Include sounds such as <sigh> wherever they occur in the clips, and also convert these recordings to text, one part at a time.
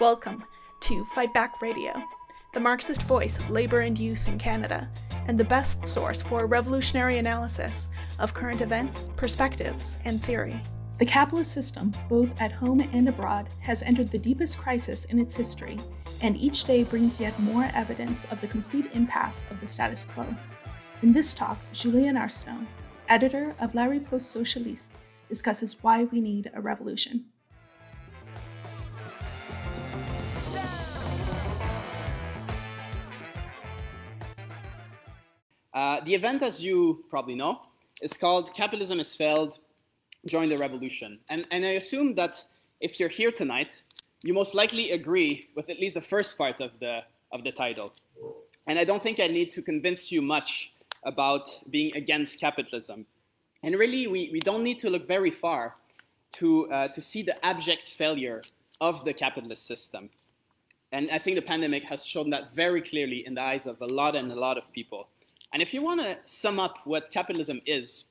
Welcome to Fight Back Radio, the Marxist voice of labor and youth in Canada, and the best source for revolutionary analysis of current events, perspectives, and theory. The capitalist system, both at home and abroad, has entered the deepest crisis in its history, and each day brings yet more evidence of the complete impasse of the status quo. In this talk, Julien Arsenault, editor of La Riposte Socialiste, discusses why we need a revolution. Uh, the event, as you probably know, is called Capitalism has Failed, Join the Revolution. And, and I assume that if you're here tonight, you most likely agree with at least the first part of the, of the title. And I don't think I need to convince you much about being against capitalism. And really, we, we don't need to look very far to, uh, to see the abject failure of the capitalist system. And I think the pandemic has shown that very clearly in the eyes of a lot and a lot of people. And if you want to sum up what capitalism is,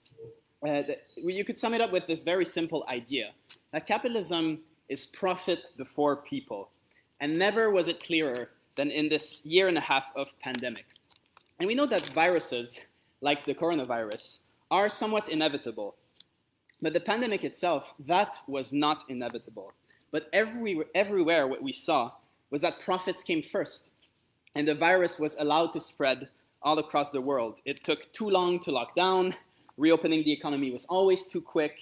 uh, you could sum it up with this very simple idea that capitalism is profit before people. And never was it clearer than in this year and a half of pandemic. And we know that viruses, like the coronavirus, are somewhat inevitable. But the pandemic itself, that was not inevitable. But every, everywhere what we saw was that profits came first. And the virus was allowed to spread all across the world. It took too long to lock down. Reopening the economy was always too quick.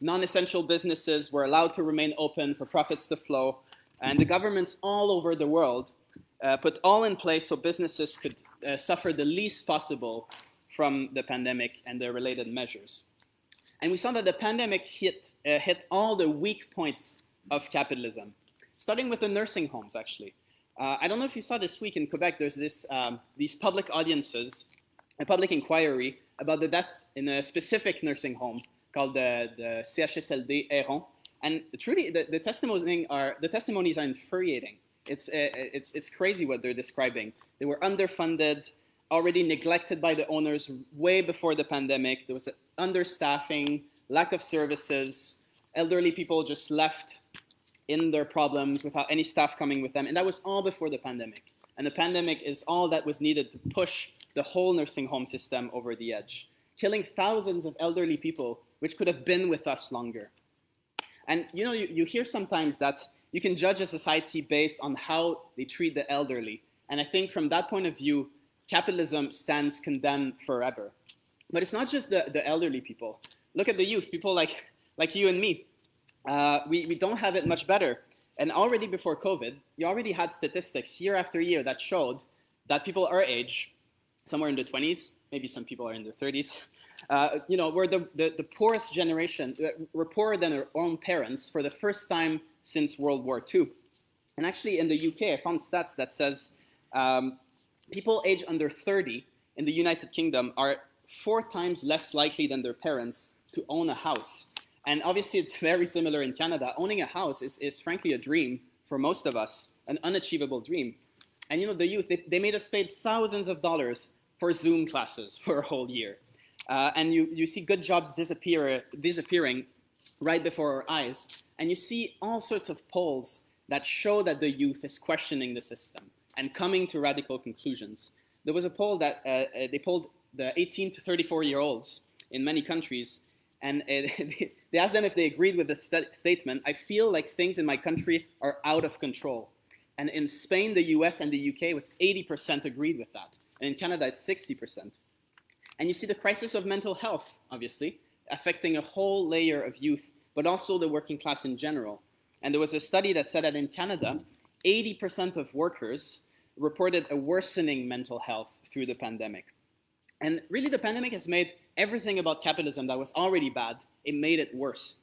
Non essential businesses were allowed to remain open for profits to flow. And the governments all over the world uh, put all in place so businesses could uh, suffer the least possible from the pandemic and the related measures. And we saw that the pandemic hit, uh, hit all the weak points of capitalism, starting with the nursing homes, actually. Uh, I don't know if you saw this week in Quebec, there's this, um, these public audiences, a public inquiry about the deaths in a specific nursing home called the, the CHSLD Herron. And truly, the, the, testimonies are, the testimonies are infuriating. It's, uh, it's, it's crazy what they're describing. They were underfunded, already neglected by the owners way before the pandemic. There was understaffing, lack of services, elderly people just left in their problems without any staff coming with them. And that was all before the pandemic. And the pandemic is all that was needed to push the whole nursing home system over the edge, killing thousands of elderly people, which could have been with us longer. And you know, you, you hear sometimes that you can judge a society based on how they treat the elderly. And I think from that point of view, capitalism stands condemned forever. But it's not just the, the elderly people. Look at the youth, people like, like you and me uh, we, we don't have it much better. And already before COVID, you already had statistics year after year that showed that people our age, somewhere in the 20s, maybe some people are in their 30s, uh, you know, we're the, the, the poorest generation, uh, we're poorer than our own parents for the first time since World War II. And actually, in the UK, I found stats that says um, people age under 30 in the United Kingdom are four times less likely than their parents to own a house. And obviously, it's <laughs> very similar in Canada. Owning a house is, is frankly a dream for most of us, an unachievable dream. And you know, the youth, they, they made us pay thousands of dollars for Zoom classes <laughs> for a whole year. Uh, and you, you see good jobs disappear, disappearing right before our eyes. And you see all sorts of polls that show that the youth is questioning the system and coming to radical conclusions. There was a poll that uh, uh they polled the 18 to 34 year olds in many countries, and <laughs> it, they asked them if they agreed with the st statement. I feel like things in my country are out of control. And in Spain, the US, and the UK, was 80% agreed with that. And in Canada, it's 60%. And you see the crisis of mental health, obviously, affecting a whole layer of youth, but also the working class in general. And there was a study that said that in Canada, 80% of workers reported a worsening mental health through the pandemic. And really, the pandemic has made everything about capitalism that was already bad, it made it worse.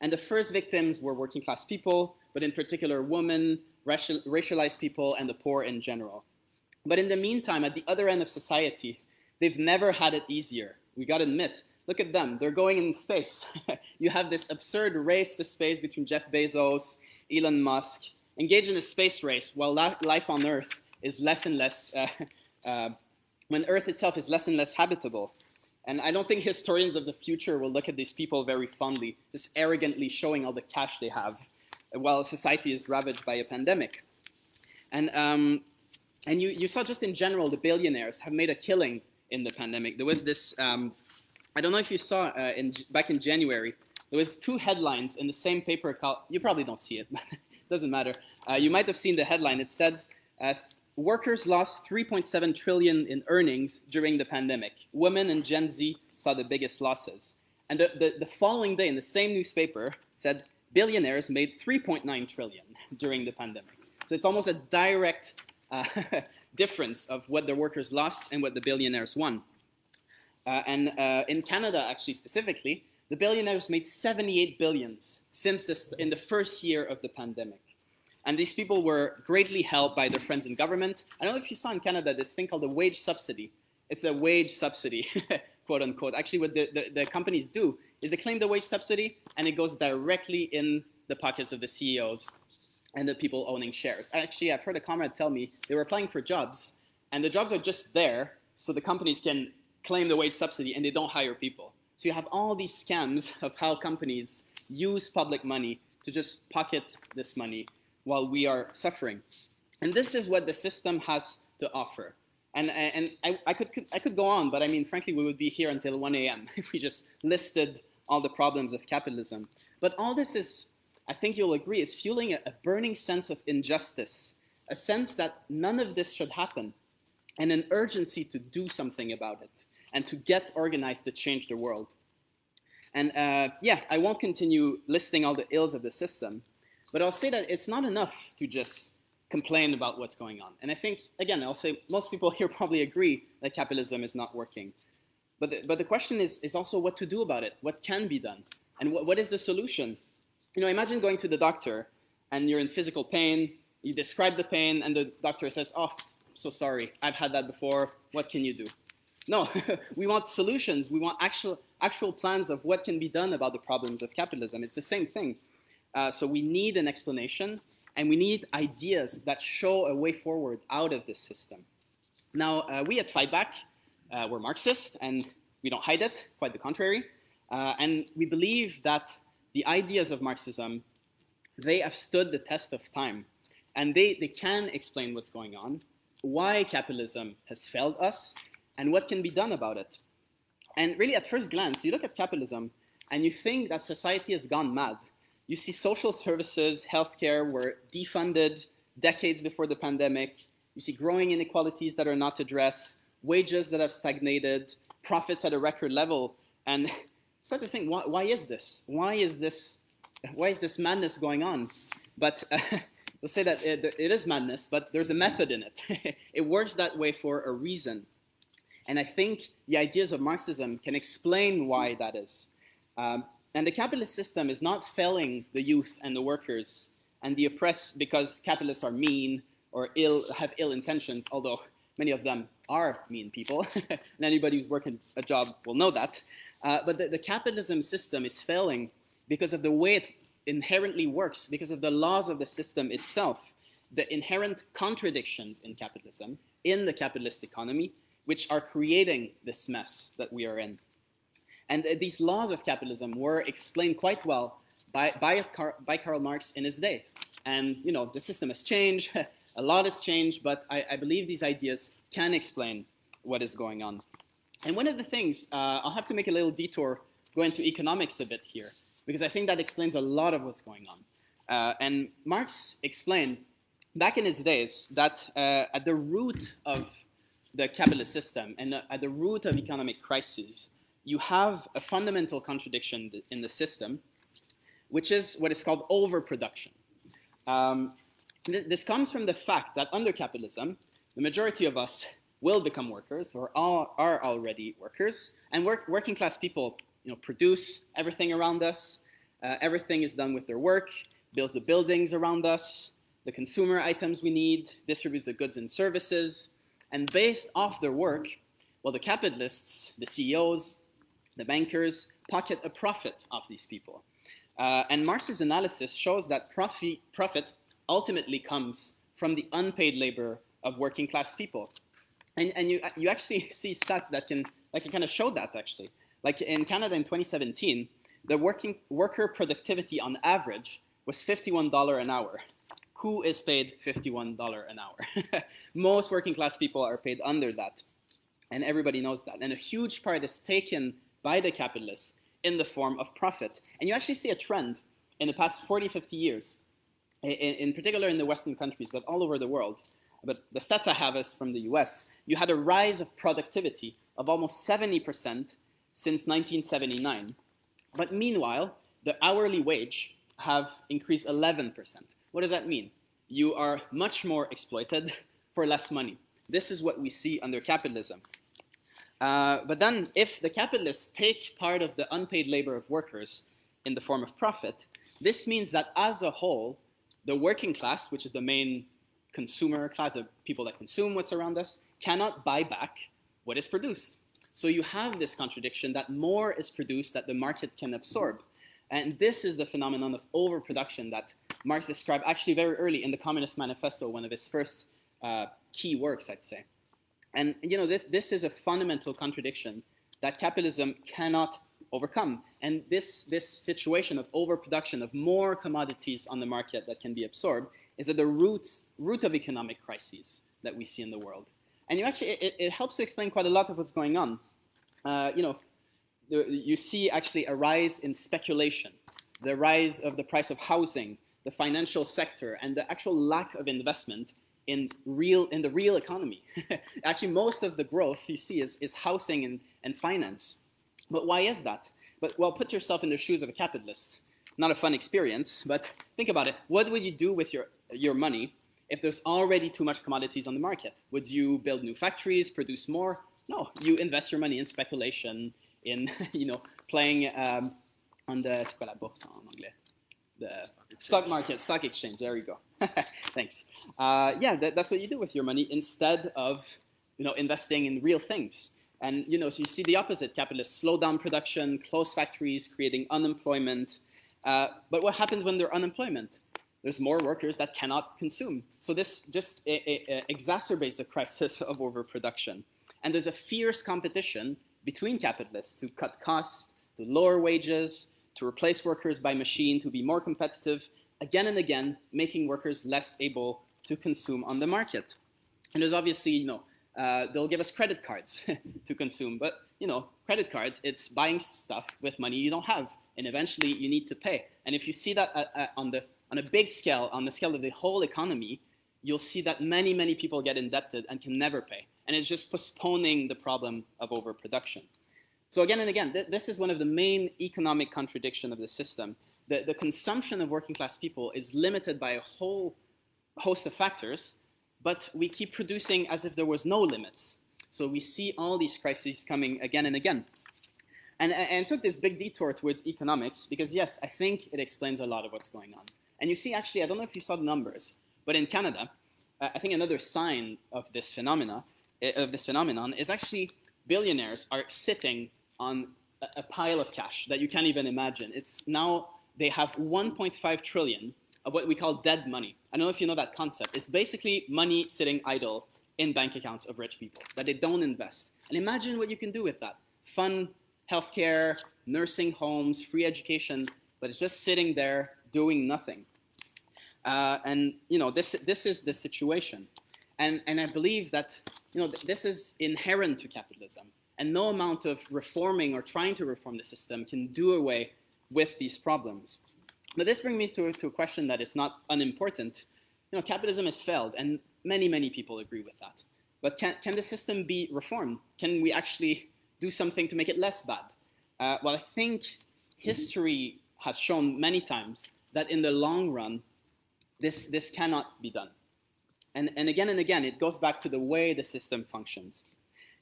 And the first victims were working class people, but in particular women, racialized people, and the poor in general. But in the meantime, at the other end of society, they've never had it easier. We gotta admit, look at them, they're going in space. <laughs> you have this absurd race to space between Jeff Bezos, Elon Musk, engaged in a space race while life on Earth is less and less <laughs> uh, uh, when Earth itself is less and less habitable. And I don't think historians of the future will look at these people very fondly, just arrogantly showing all the cash they have. while society is ravaged by a pandemic. And, um, and you, you saw just in general, the billionaires have made a killing in the pandemic. There was this, um, I don't know if you saw uh, in, back in January, there was two headlines in the same paper called, you probably don't see it, <laughs> but it doesn't matter. Uh, you might have seen the headline. It said, uh, workers lost 3.7 trillion in earnings during the pandemic. Women and Gen Z saw the biggest losses. And the, the, the following day in the same newspaper said billionaires made 3.9 trillion during the pandemic. So it's almost a direct uh, <laughs> difference of what the workers lost and what the billionaires won. Uh, and uh, in Canada, actually specifically, the billionaires made 78 billions since this, in the first year of the pandemic. And these people were greatly helped by their friends in government. I don't know if you saw in Canada this thing called the wage subsidy. It's a wage subsidy, <laughs> quote unquote. Actually, what the, the, the, companies do is they claim the wage subsidy and it goes directly in the pockets of the CEOs and the people owning shares. Actually, I've heard a comrade tell me they were applying for jobs and the jobs are just there so the companies can claim the wage subsidy and they don't hire people. So you have all these scams of how companies use public money to just pocket this money while we are suffering. And this is what the system has to offer. And, and I, I, could, I could go on, but I mean, frankly, we would be here until 1 a.m. <laughs> if we just listed all the problems of capitalism. But all this is, I think you'll agree, is fueling a, a burning sense of injustice, a sense that none of this should happen, and an urgency to do something about it and to get organized to change the world. And uh, yeah, I won't continue listing all the ills of the system, but I'll say that it's not enough to just complain about what's going on. And I think, again, I'll say most people <laughs> here probably agree that capitalism is not working. But the, but the question is, is also what to do about it. What can be done? And what, what is the solution? You know, imagine going to the doctor and you're in physical pain, you describe the pain, and the doctor says, oh, so sorry, I've had that before, what can you do? No, <laughs> we want solutions. We want actual, actual plans of what can be done about the problems of capitalism. It's the same thing. Uh, so we need an explanation and we need ideas that show a way forward out of this system. Now, uh, we at Fight Back, uh, we're Marxist and we don't hide it, quite the contrary. Uh, and we believe that the ideas of Marxism, they have stood the test of time. And they, they can explain what's going on, why capitalism has failed us, and what can be done about it. And really, at first glance, you look at capitalism and you think that society has gone mad you see social services, healthcare were defunded decades before the pandemic. You see growing inequalities that are not addressed, wages that have stagnated, profits at a record level. And <laughs> start to think, why, why is this? Why is this? Why is this madness going on? But <laughs> uh, let's say that it, it is madness, but there's a method in it. <laughs> it works that way for a reason. And I think the ideas of Marxism can explain why that is. Um, and the capitalist system is not failing the youth and the workers and the oppressed because capitalists are mean or ill, have ill intentions, although many of them are mean people. <laughs> and anybody who's working a job will know that. Uh, but the, the capitalism system is failing because of the way it inherently works, because of the laws of the system itself, the inherent contradictions in capitalism, in the capitalist economy, which are creating this mess that we are in. And uh, these laws of capitalism were explained quite well by, by, by Karl Marx in his days. And you know, the system has changed, <laughs> a lot has changed, but I, I, believe these ideas can explain what is going on. And one of the things, uh, I'll have to make a little detour, go into economics a bit here, because I think that explains a lot of what's going on. Uh, and Marx explained back in his days that uh, at the root of the capitalist system and at the root of economic crises you have a fundamental contradiction in the system, which is what is called overproduction. Um, this comes from the fact that under capitalism, the majority of us will become workers or are, are already workers, and work, working class people you know, produce everything around us. Uh, everything is done with their work, builds the buildings around us, the consumer items we need, distributes the goods and services, and based off their work, well, the capitalists, the CEOs, the bankers pocket a profit off these people. Uh, and Marx's analysis shows that profit, profit ultimately comes from the unpaid labor of working class people. And, and you, you actually <laughs> see stats that can, that can kind of show that actually. Like in Canada in 2017, the working, worker productivity on average was $51 an hour. Who is paid $51 an hour? <laughs> Most working class people are paid under that. And everybody knows that. And a huge part is taken by the capitalists in the form of profit. And you actually see a trend in the past 40, 50 years, in, in particular in the Western countries, but all over the world. But the stats I have is from the US. You had a rise of productivity of almost 70% since 1979. But meanwhile, the hourly wage have increased 11%. What does that mean? You are much more exploited <laughs> for less money. This is what we see under capitalism. Uh, but then, if the capitalists take part of the unpaid labor of workers in the form of profit, this means that as a whole, the working class, which is the main consumer class, the people that consume what's around us, cannot buy back what is produced. So you have this contradiction that more is produced that the market can absorb. And this is the phenomenon of overproduction that Marx described actually very early in the Communist Manifesto, one of his first uh, key works, I'd say. And you know, this, this is a fundamental contradiction that capitalism cannot overcome. And this, this situation of overproduction, of more commodities on the market that can be absorbed, is at the roots, root of economic crises that we see in the world. And you actually, it, it helps to explain quite a lot of what's going on. Uh, you know, the, you see actually a rise in speculation, the rise of the price of housing, the financial sector, and the actual lack of investment in real in the real economy. <laughs> actually, most of the growth you see is, is housing and, and finance. But why is that? But well, put yourself in the shoes of a capitalist. Not a fun experience, but think about it. What would you do with your your money if there's already too much commodities on the market? Would you build new factories, produce more? No, you invest your money in speculation, in <laughs> you know playing um, on the? The stock market, stock exchange. There you go. <laughs> Thanks. Uh, yeah, that, that's what you do with your money instead of you know investing in real things. And you know, so you see the opposite. Capitalists slow down production, close factories, creating unemployment. Uh, but what happens when there's unemployment? There's more workers that cannot consume. So this just it, it, it exacerbates the crisis <laughs> of overproduction. And there's a fierce competition between capitalists to cut costs, to lower wages, to replace workers by machine, to be more competitive, again and again, making workers less able to consume on the market. And there's obviously, you know, uh, they'll give us credit cards <laughs> to consume, but you know, credit cards, it's buying stuff with money you don't have, and eventually you need to pay. And if you see that uh, uh, on the on a big scale, on the scale of the whole economy, you'll see that many many people get indebted and can never pay, and it's just postponing the problem of overproduction. So again and again, th- this is one of the main economic contradiction of the system. The, the consumption of working class people is limited by a whole host of factors but we keep producing as if there was no limits. So we see all these crises coming again and again. And, and took this big detour towards economics because, yes, I think it explains a lot of what's going on. And you see, actually, I don't know if you saw the numbers, but in Canada, uh, I think another sign of this phenomena, eh, of this phenomenon, is actually billionaires are sitting on a pile of cash that you can't even imagine. It's now they have 1.5 trillion of what we call dead money. I don't know if you know that concept. It's basically money sitting idle in bank accounts of rich people that they don't invest. And imagine what you can do with that. Fun healthcare, nursing homes, free education, but it's just sitting there doing nothing. Uh, and you know this this is the situation, and and I believe that you know th- this is inherent to capitalism, and no amount of reforming or trying to reform the system can do away with these problems. But this brings me to, to a question that is not unimportant. You know, capitalism has failed, and many, many people agree with that. But can, can the system be reformed? Can we actually do something to make it less bad? Uh, well, I think history has shown many times that in the long run, this, this cannot be done. And, and again and again, it goes back to the way the system functions.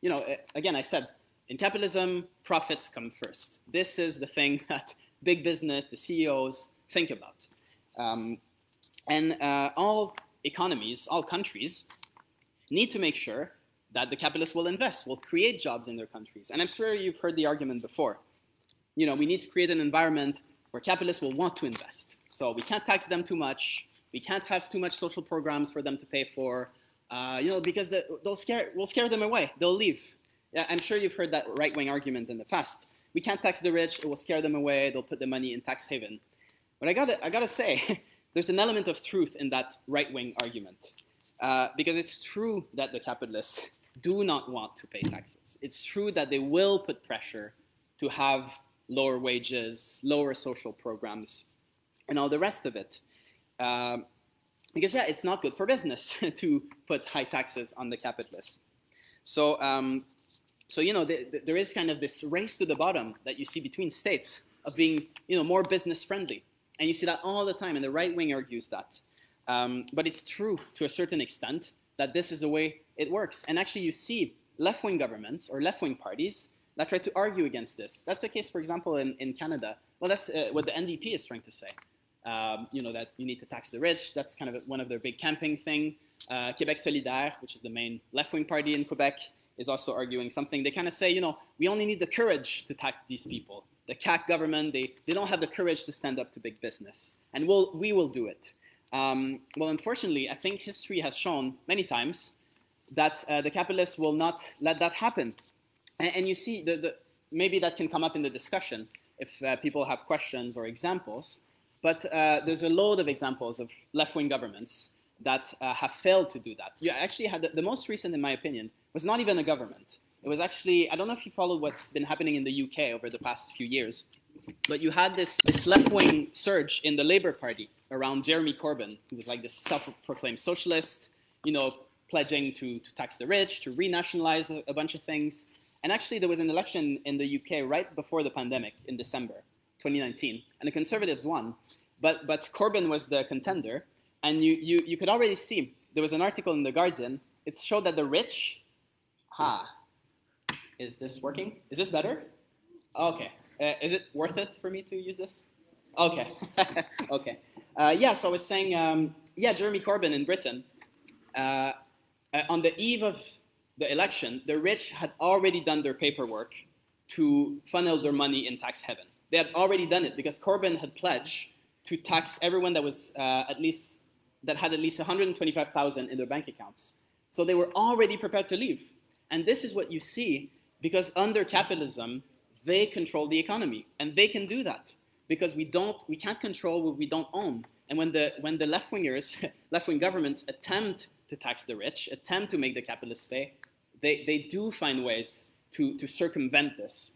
You know, again, I said, in capitalism, profits come first. This is the thing <laughs> that big business, the CEOs, think about. Um, and uh, all economies, all countries, need to make sure that the capitalists will invest, will create jobs in their countries. And I'm sure you've heard the argument before. You know, we need to create an environment where capitalists will want to invest. So we can't tax them too much. We can't have too much social programs for them to pay for. Uh, you know, because the, they'll scare, we'll scare them away. They'll leave. I'm sure you've heard that right-wing argument in the past. We can't tax the rich. It will scare them away. They'll put the money in tax haven. But I gotta, I gotta say, <laughs> there's an element of truth in that right wing argument. Uh, because it's true that the capitalists <laughs> do not want to pay taxes. It's true that they will put pressure to have lower wages, lower social programs, and all the rest of it. Um, because yeah, it's not good for business <laughs> to put high taxes on the capitalists. So, um, so you know, the, the, there is kind of this race to the bottom that you see between states of being, you know, more business friendly, and you see that all the time, and the right wing argues that. Um, but it's true to a certain extent that this is the way it works. And actually, you see left wing governments or left wing parties that try to argue against this. That's the case, for example, in, in Canada. Well, that's uh, what the NDP is trying to say. Um, you know, that you need to tax the rich. That's kind of one of their big camping thing. Uh, Québec Solidaire, which is the main left wing party in Quebec, is also arguing something. They kind of say, you know, we only need the courage to tax these people. The CAQ government, they, they don't have the courage to stand up to big business. And we'll, we will do it. Um, well, unfortunately, I think history has shown many times that uh, the capitalists will not let that happen. And, and you see, the, the, maybe that can come up in the discussion if uh, people have questions or examples. But uh, there's a load of examples of left-wing governments that uh, have failed to do that. You actually had the, the, most recent, in my opinion, was not even a government. It was actually I don't know if you followed what's been happening in the UK over the past few years, but you had this, this left-wing surge in the Labour Party around Jeremy Corbyn, who was like this self-proclaimed socialist, you know, pledging to, to tax the rich, to renationalize a, a bunch of things. And actually, there was an election in the UK right before the pandemic in December 2019, and the Conservatives won. But, but Corbyn was the contender, and you, you, you could already see there was an article in The Guardian. It showed that the rich, ha, is this working? Is this better? Okay. Uh, is it worth it for me to use this? Okay. <laughs> okay. Uh, yeah, so I was saying, um, yeah, Jeremy Corbyn in Britain, uh, uh, on the eve of the election, the rich had already done their paperwork to funnel their money in tax heaven. They had already done it because Corbyn had pledged to tax everyone that was uh, at least that had at least 125,000 in their bank accounts. So they were already prepared to leave. And this is what you see because under capitalism, they control the economy, and they can do that because we don't, we can't control what we don't own. And when the when the left wingers, left <laughs> wing governments attempt to tax the rich, attempt to make the capitalists pay, they, they do find ways to, to circumvent this.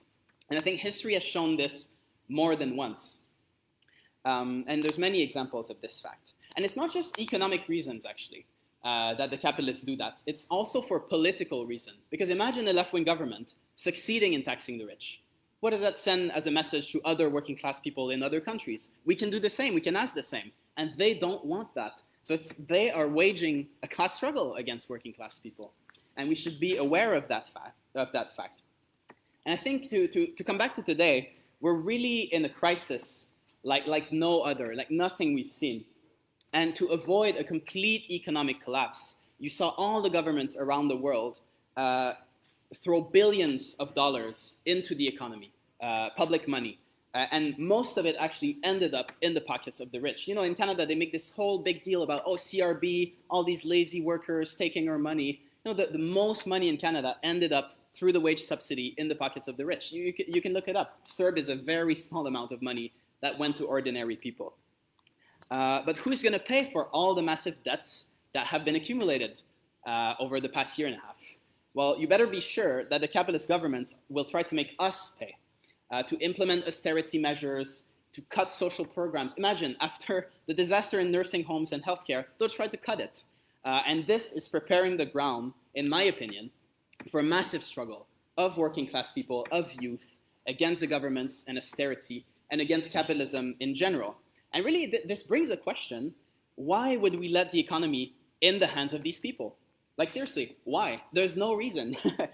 And I think history has shown this more than once. Um, and there's many examples of this fact. And it's not just economic reasons, actually, uh, that the capitalists do that. It's also for political reason. Because imagine a left-wing government succeeding in taxing the rich. What does that send as a message to other working class people in other countries? We can do the same. We can ask the same. And they don't want that. So it's, they are waging a class struggle against working class people. And we should be aware of that fact. Of that fact. And I think to, to, to come back to today, we're really in a crisis like, like no other, like nothing we've seen. And to avoid a complete economic collapse, you saw all the governments around the world uh, throw billions of dollars into the economy, uh, public money, uh, and most of it actually ended up in the pockets of the rich. You know, in Canada, they make this whole big deal about, oh, CRB, all these lazy workers taking our money. You know, the, the most money in Canada ended up through the wage subsidy in the pockets of the rich. You, you, can, you can look it up. CERB is a very small amount of money that went to ordinary people. Uh, but who's going to pay for all the massive debts that have been accumulated uh, over the past year and a half? Well, you better be sure that the capitalist governments will try to make us pay uh, to implement austerity measures, to cut social programs. Imagine after the disaster in nursing homes and healthcare, they'll try to cut it. Uh, and this is preparing the ground, in my opinion, for a massive struggle of working class people, of youth, against the governments and austerity, and against capitalism in general. And really, th- this brings a question why would we let the economy in the hands of these people? Like, seriously, why? There's no reason. <laughs> uh,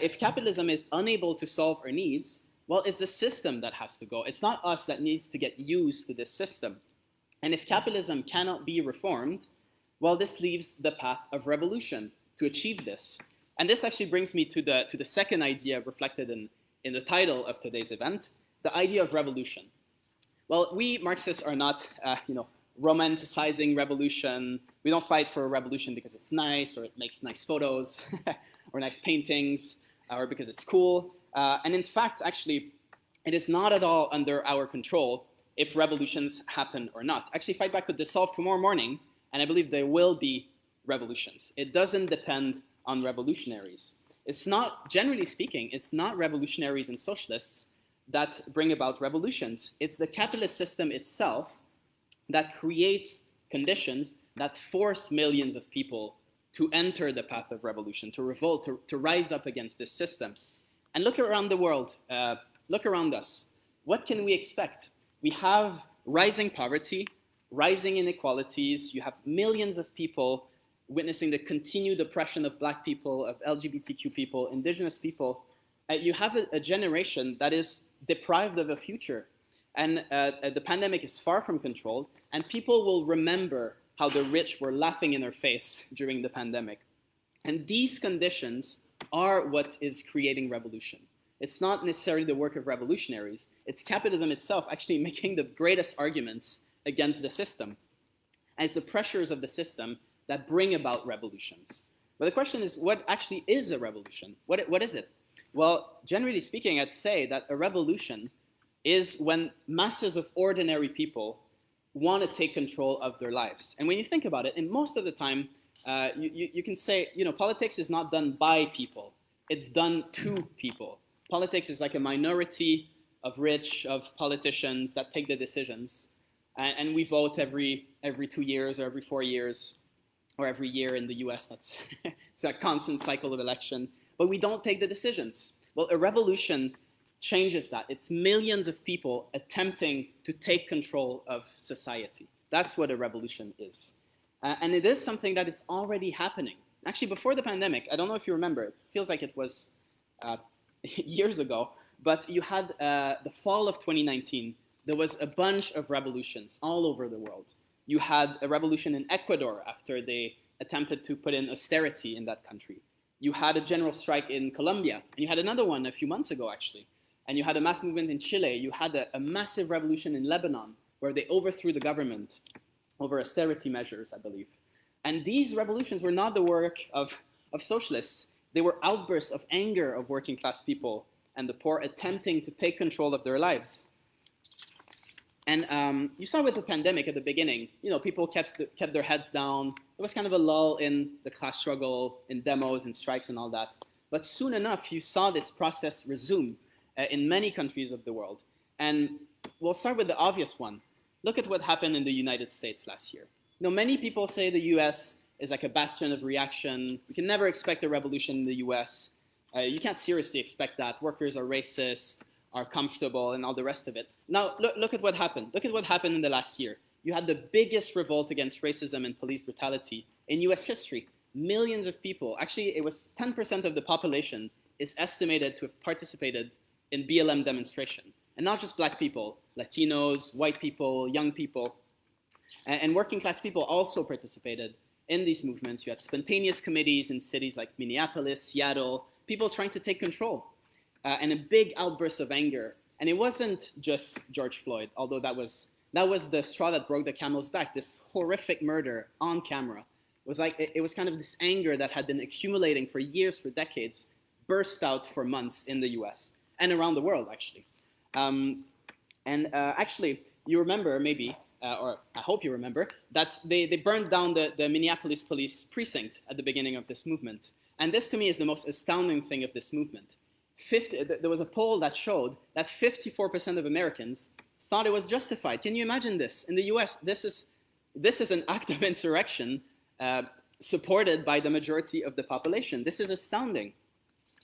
if capitalism is unable to solve our needs, well, it's the system that has to go. It's not us that needs to get used to this system. And if capitalism cannot be reformed, well, this leaves the path of revolution to achieve this. And this actually brings me to the, to the second idea reflected in, in the title of today's event, the idea of revolution. Well, we Marxists are not, uh, you know, romanticizing revolution. We don't fight for a revolution because it's nice or it makes nice photos <laughs> or nice paintings or because it's cool. Uh, and in fact, actually, it is not at all under our control if revolutions happen or not. Actually, Fight Back could dissolve tomorrow morning, and I believe there will be revolutions. It doesn't depend on revolutionaries. It's not, generally speaking, it's not revolutionaries and socialists that bring about revolutions. It's the capitalist system itself that creates conditions that force millions of people to enter the path of revolution, to revolt, to, to rise up against this system. And look around the world, uh, look around us. What can we expect? We have rising poverty, rising inequalities, you have millions of people witnessing the continued oppression of black people, of LGBTQ people, indigenous people. Uh, you have a, a, generation that is deprived of a future. And uh, uh, the pandemic is far from controlled, and people will remember how the rich were laughing in their face during the pandemic. And these conditions are what is creating revolution. It's not necessarily the work of revolutionaries, it's capitalism itself actually <laughs> making the greatest arguments against the system. And it's the pressures of the system that bring about revolutions. But the question is, what actually is a revolution? What, what is it? Well, generally speaking, I'd say that a revolution is when masses of ordinary people want to take control of their lives. And when you think about it, and most of the time, uh, you, you, you, can say, you know, politics is not done by people, it's done to people. Politics is like a minority of rich, of politicians that take the decisions. And, and we vote every, every two years or every four years or every year in the US. That's <laughs> it's a constant cycle of election. But we don't take the decisions. Well, a revolution changes that. It's millions of people attempting to take control of society. That's what a revolution is. Uh, and it is something that is already happening. Actually, before the pandemic, I don't know if you remember, it feels like it was uh, <laughs> years ago, but you had uh, the fall of 2019. There was a bunch of revolutions all over the world. You had a revolution in Ecuador after they attempted to put in austerity in that country. You had a general strike in Colombia. And you had another one a few months ago, actually, and you had a mass movement in Chile. You had a, a massive revolution in Lebanon where they overthrew the government over austerity measures, I believe. And these revolutions were not the work of, of socialists. They were outbursts of anger of working class people and the poor attempting to take control of their lives. And um, you saw with the pandemic at the beginning, you know, people kept, kept their heads down. There was kind of a lull in the class struggle, in demos and strikes and all that. But soon enough, you saw this process resume uh, in many countries of the world. And we'll start with the obvious one. Look at what happened in the United States last year. You know, many people say the US is like a bastion of reaction. You can never expect a revolution in the US. Uh, you can't seriously expect that. Workers are racist, are comfortable, and all the rest of it. Now, look, look at what happened. Look at what happened in the last year. You had the biggest revolt against racism and police brutality in US history. Millions of people, actually, it was 10% of the population, is estimated to have participated in BLM demonstration. And not just black people, Latinos, white people, young people, and, and working class people also participated in these movements. You had spontaneous committees in cities like Minneapolis, Seattle, people trying to take control, uh, and a big outburst of anger. And it wasn't just George Floyd, although that was that was the straw that broke the camel's back. This horrific murder on camera it was like it, it was kind of this anger that had been accumulating for years, for decades, burst out for months in the U.S and around the world, actually. Um, and uh, actually, you remember maybe, uh, or I hope you remember, that they, they burned down the, the Minneapolis police precinct at the beginning of this movement. And this to me is the most astounding thing of this movement. 50, there was a poll that showed that 54% of Americans thought it was justified. Can you imagine this? In the US, this is, this is an <laughs> act of insurrection uh, supported by the majority of the population. This is astounding.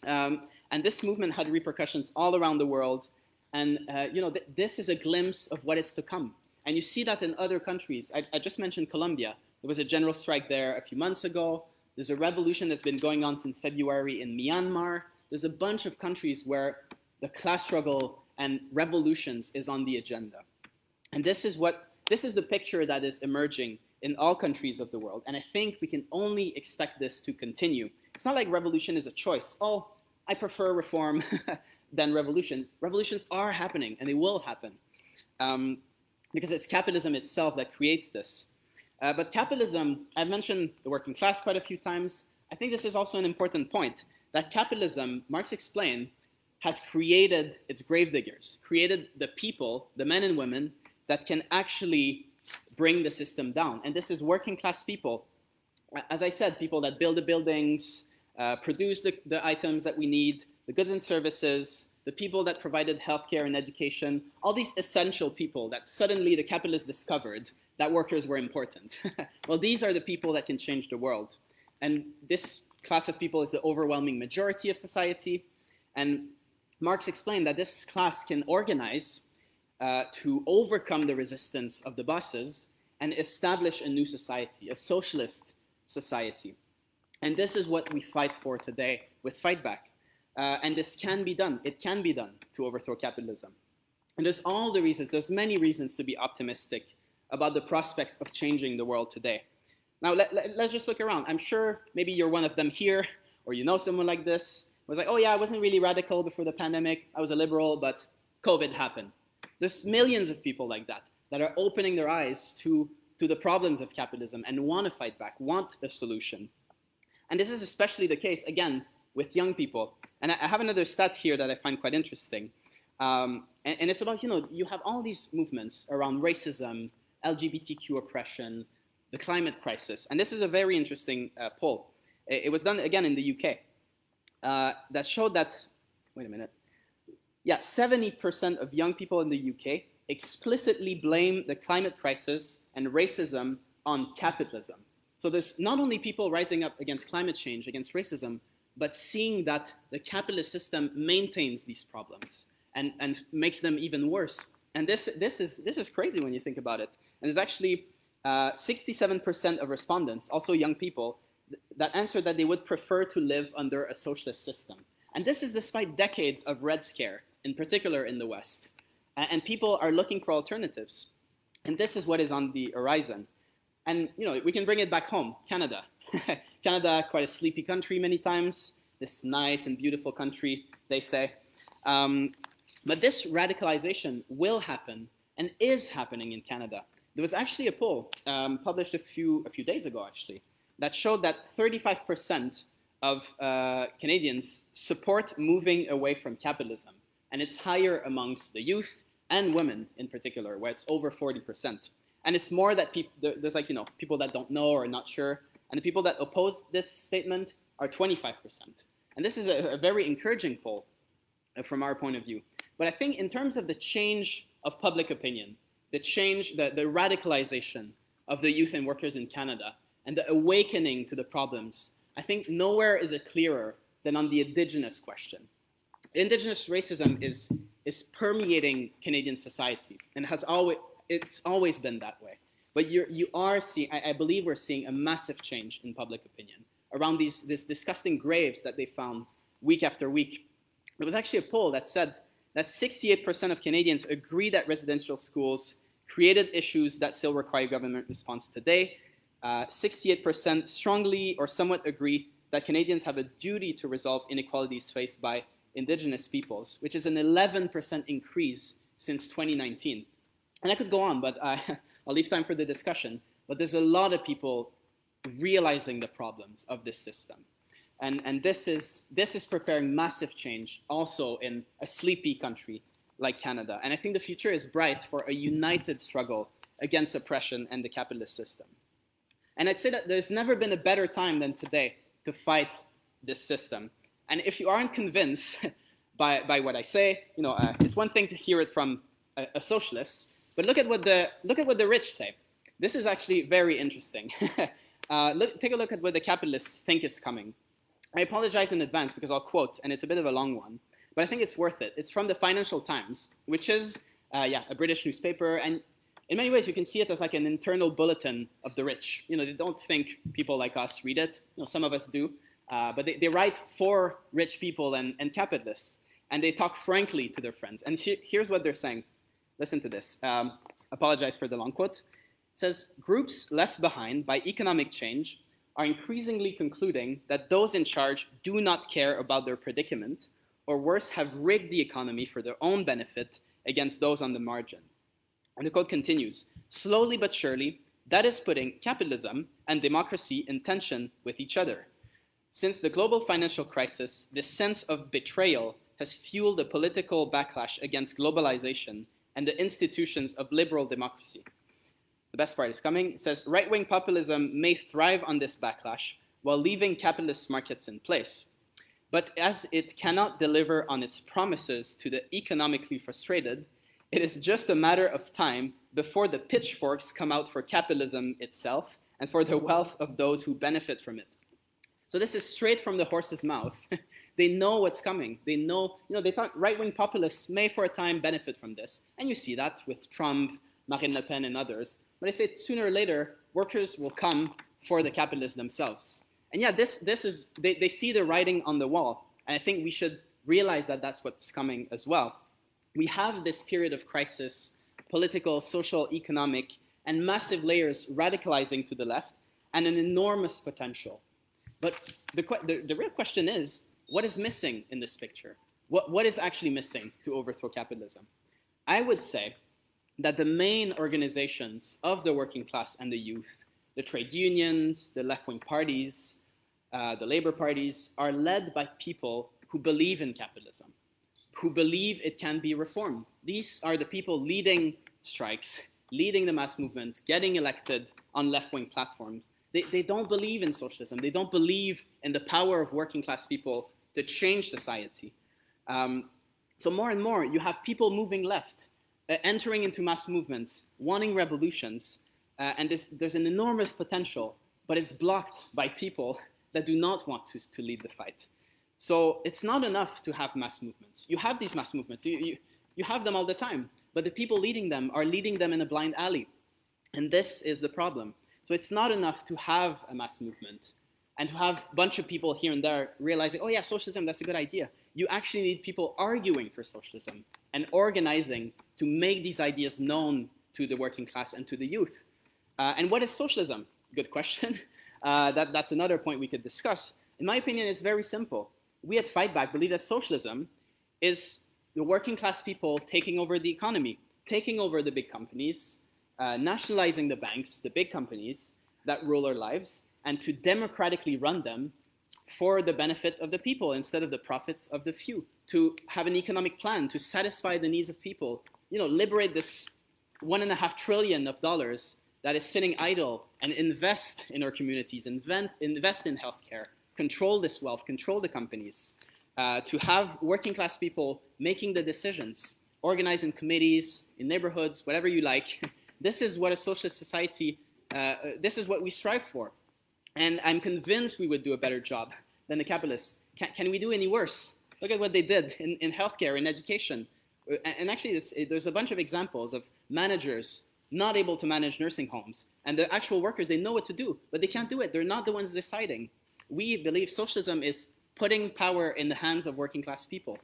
Um, and this movement had repercussions all around the world. And uh, you know, th this is a glimpse of what is to come. And you see that in other countries. I, I just mentioned Colombia. There was a general strike there a few months ago. There's a revolution that's been going on since February in Myanmar. There's a bunch of countries where the class struggle and revolutions is on the agenda. And this is what this is the picture that is emerging in all countries of the world. And I think we can only expect this to continue. It's not like revolution is a choice. Oh, I prefer reform <laughs> than revolution. Revolutions are happening, and they will happen, um, because it's capitalism itself that creates this. Uh, but capitalism, I've mentioned the working class quite a few times. I think this is also an important point, that capitalism, Marx explained, has created its gravediggers, created the people, the men and women, that can actually bring the system down. And this is working class people. As I said, people that build the buildings, uh, produce the, the items that we need, the goods and services, the people that provided healthcare and education, all these essential people that suddenly the capitalists discovered that workers were important. <laughs> well, these are the people that can change the world. And this class of people is the overwhelming majority of society. And Marx explained that this class can organize uh, to overcome the resistance of the bosses and establish a new society, a socialist society. And this is what we fight for today with Fight Back. Uh, and this can be done. It can be done to overthrow capitalism. And there's all the reasons, there's many reasons to be optimistic about the prospects of changing the world today. Now, let, let, let's just look around. I'm sure maybe you're one of them here, or you know someone like this. Was like, oh yeah, I wasn't really radical before the pandemic. I was a liberal, but COVID happened. There's millions of people like that that are opening their eyes to, to the problems of capitalism and want to fight back, want the solution. And this is especially the case, again, with young people. And I have another stat here that I find quite interesting. Um, and, and, it's about, you know, you have all these movements around racism, LGBTQ oppression, the climate crisis. And this is a very interesting uh, poll. It, it, was done again in the UK uh, that showed that, wait a minute, yeah, 70% of young people in the UK explicitly blame the climate crisis and racism on capitalism. So there's not only people rising up against climate change, against racism, but seeing that the capitalist system maintains these problems and, and makes them even worse. And this, this, is, this is crazy when you think about it. And there's actually 67% uh, of respondents, also young people, th that answered that they would prefer to live under a socialist system. And this is despite decades of Red Scare, in particular in the West. and people are looking for alternatives. And this is what is on the horizon. And you know, we can bring it back home, Canada. <laughs> Canada, quite a sleepy country many times, this nice and beautiful country, they say. Um, but this radicalization will happen and is happening in Canada. There was actually a poll um, published a few, a few days ago, actually, that showed that 35% of uh, Canadians support moving away from capitalism. And it's higher amongst the youth and women in particular, where it's over 40%. And it's more that people, there's like, you know, people that don't know or are not sure and the people that oppose this statement are 25%. And this is a, a very encouraging poll uh, from our point of view. But I think in terms of the change of public opinion, the change, the, the radicalization of the youth and workers in Canada, and the awakening to the problems, I think nowhere is it clearer than on the Indigenous question. Indigenous racism is, is permeating Canadian society and has always, it's always been that way. But you're, you are seeing, I, I, believe we're seeing a massive change in public opinion around these, these disgusting graves that they found week after week. There was actually a poll that said that 68% of Canadians agree that residential schools created issues that still require government response today. 68% uh, strongly or somewhat agree that Canadians have a duty to resolve inequalities faced by Indigenous peoples, which is an 11% increase since 2019. And I could go on, but <laughs> I'll leave time for the discussion. But there's a lot of people realizing the problems of this system. And, and this, is, this is preparing massive change also in a sleepy country like Canada. And I think the future is bright for a united struggle against oppression and the capitalist system. And I'd say that there's never been a better time than today to fight this system. And if you aren't convinced <laughs> by, by what I say, you know, uh, it's one thing to hear it from a, a socialist, but look at what the, look at what the rich say. This is actually very interesting. <laughs> uh, look, take a look at what the capitalists think is coming. I apologize in advance because I'll quote, and it's a bit of a long one, but I think it's worth it. It's from the Financial Times, which is, uh, yeah, a British newspaper, and in many ways you can see it as like an internal bulletin of the rich. You know, they don't think people like us read it. You know, some of us do, uh, but they, they write for rich people and, and capitalists, and they talk frankly to their friends. And he, here's what they're saying. Listen to this. Um, apologize for the long quote. It says groups left behind by economic change are increasingly concluding that those in charge do not care about their predicament, or worse, have rigged the economy for their own benefit against those on the margin. And the quote continues Slowly but surely, that is putting capitalism and democracy in tension with each other. Since the global financial crisis, this sense of betrayal has fueled a political backlash against globalization and the institutions of liberal democracy. The best part is coming. It says right wing populism may thrive on this backlash while leaving capitalist markets in place. But as it cannot deliver on its promises to the economically frustrated, it is just a matter of time before the pitchforks come out for capitalism itself and for the wealth of those who benefit from it. So this is straight from the horse's mouth. <laughs> they know what's coming. They know, you know, they thought right-wing populists may for a time benefit from this. And you see that with Trump, Marine Le Pen, and others. But I say sooner or later, workers will come for the capitalists themselves. And yeah, this, this is, they, they see the writing on the wall. And I think we should realize that that's what's coming as well. We have this period of crisis, political, social, economic, and massive layers radicalizing to the left, and an enormous potential. But the, the, the real question is, what is missing in this picture? What, what is actually missing to overthrow capitalism? I would say that the main organizations of the working class and the youth, the trade unions, the left wing parties, uh, the labor parties, are led by people who believe in capitalism, who believe it can be reformed. These are the people leading strikes, leading the mass movement, getting elected on left wing platforms. They, they don't believe in socialism. They don't believe in the power of working class people to change society. Um, so more and more, you have people moving left, entering into mass movements, wanting revolutions, uh, and this, there's an enormous potential, but it's blocked by people <laughs> that do not want to, to lead the fight. So it's not enough to have mass movements. You have these mass movements, you, you, you have them all the time, but the people leading them are leading them in a blind alley. And this is the problem. So it's not enough to have a mass movement and to have a bunch of people here and there realizing, oh yeah, socialism, that's a good idea. You actually need people arguing for socialism and organizing to make these ideas known to the working class and to the youth. Uh, and what is socialism? Good question. <laughs> Uh, that, that's another point we could discuss. In my opinion, it's very simple. We at Fightback believe that socialism is the working class people taking over the economy, taking over the big companies, uh, nationalizing the banks, the big companies that rule our lives, and to democratically run them for the benefit of the people instead of the profits of the few. To have an economic plan to satisfy the needs of people, you know, liberate this one and a half trillion of dollars that is sitting idle and invest in our communities, invent, invest in healthcare, control this wealth, control the companies, uh, to have working class people making the decisions, organize in committees, in neighborhoods, whatever you like. <laughs> this is what a socialist society, uh, uh, this is what we strive for. And I'm convinced we would do a better job than the capitalists. Can, can we do any worse? Look at what they did in, in healthcare, in education. And, and actually, it, there's a bunch of examples of managers not able to manage nursing homes. And the actual workers, they know what to do, but they can't do it. They're not the ones deciding. We believe socialism is putting power in the hands of working class people.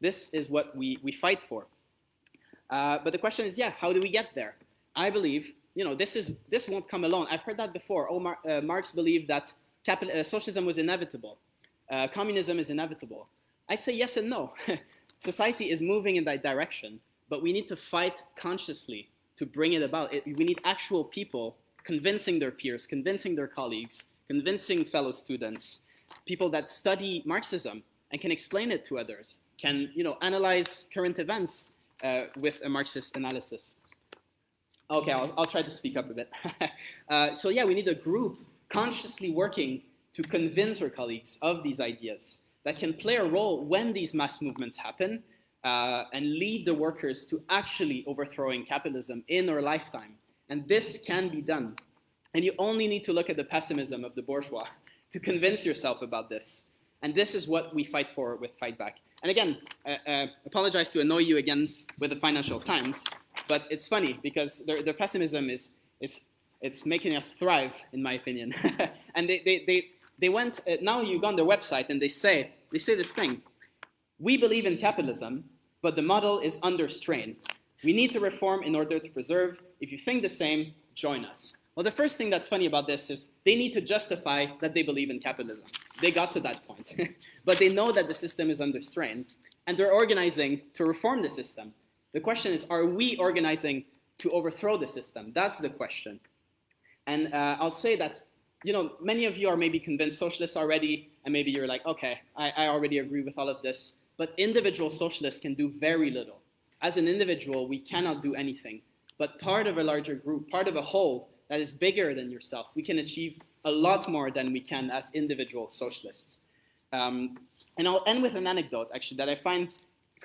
This is what we, we fight for. Uh, but the question is, yeah, how do we get there? I believe, you know, this, is, this won't come alone. I've heard that before. Oh, Mar uh, Marx believed that capital, uh, socialism was inevitable. Uh, communism is inevitable. I'd say yes and no. <laughs> Society is moving in that direction, but we need to fight consciously to bring it about. It, we need actual people convincing their peers, convincing their colleagues, convincing fellow students, people that study Marxism and can explain it to others, can you know analyze current events uh, with a Marxist analysis. Okay, I'll, I'll try to speak up a bit. <laughs> uh, so yeah, we need a group consciously working to convince our colleagues of these ideas that can play a role when these mass movements happen uh, and lead the workers to actually overthrowing capitalism in our lifetime. And this can be done. And you only need to look at the pessimism of the bourgeois to convince yourself about this. And this is what we fight for with Fightback. And again, uh, uh, apologize to annoy you again with the Financial Times, but it's funny because their, their pessimism is, is it's making us thrive, in my opinion. <laughs> and they, they, they, they went, uh, now you go on their website and they say, they say this thing, we believe in capitalism, but the model is under strain. We need to reform in order to preserve. If you think the same, join us. Well, the first thing that's funny about this is they need to justify that they believe in capitalism. They got to that point. <laughs> but they know that the system is under strain, and they're organizing to reform the system. The question is, are we organizing to overthrow the system? That's the question. And uh, I'll say that, you know, many of you are maybe convinced socialists already, and maybe you're like, okay, I, I already agree with all of this but individual socialists can do very little. as an individual, we cannot do anything. But part of a larger group, part of a whole that is bigger than yourself, we can achieve a lot more than we can as individual socialists. Um, and I'll end with an anecdote, actually, that I find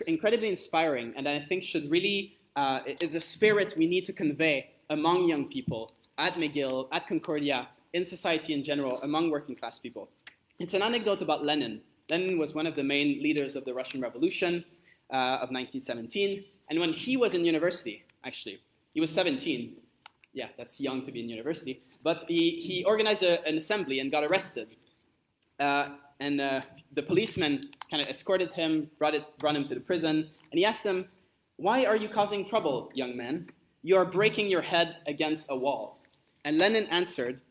incredibly inspiring and I think should really, uh, is a spirit we need to convey among young people at McGill, at Concordia, in society in general, among working class people. It's an anecdote about Lenin. Lenin was one of the main leaders of the Russian Revolution uh, of 1917. And when he was in university, actually, he was 17. Yeah, that's young to be in university. But he, he organized a, an assembly and got arrested. Uh, and uh, the policeman kind of escorted him, brought, it, brought him to the prison, and he asked him, Why are you causing trouble, young man? You are breaking your head against a wall. And Lenin answered,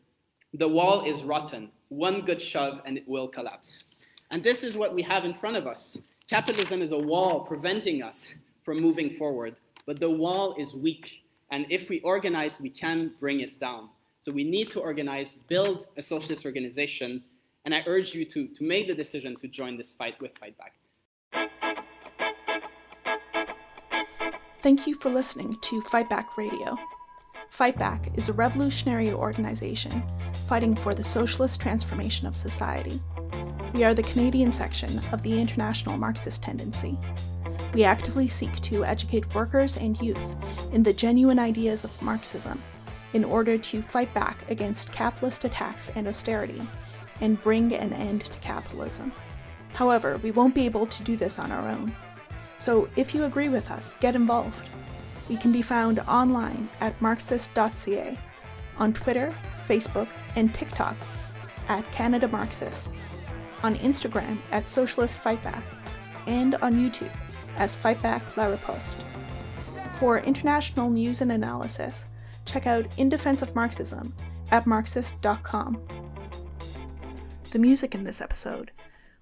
The wall is rotten. One good shove and it will collapse. And this is what we have in front of us. Capitalism is a wall preventing us from moving forward, but the wall is weak. And if we organize, we can bring it down. So we need to organize, build a socialist organization and I urge you to, to make the decision to join this fight with Fightback. Thank you for listening to Fightback Radio. Fightback is a revolutionary organization fighting for the socialist transformation of society. We are the Canadian section of the International Marxist Tendency. We actively seek to educate workers and youth in the genuine ideas of Marxism in order to fight back against capitalist attacks and austerity and bring an end to capitalism. However, we won't be able to do this on our own. So if you agree with us, get involved. We can be found online at marxist.ca, on Twitter, Facebook, and TikTok at Canada Marxists, on Instagram at Socialist Fightback, and on YouTube as Fightback La Riposte. For international news and analysis, check out In Defense of Marxism at marxist.com. The music in this episode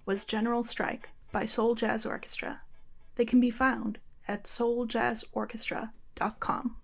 was General Strike by Soul Jazz Orchestra. They can be found at souljazzorchestra.com.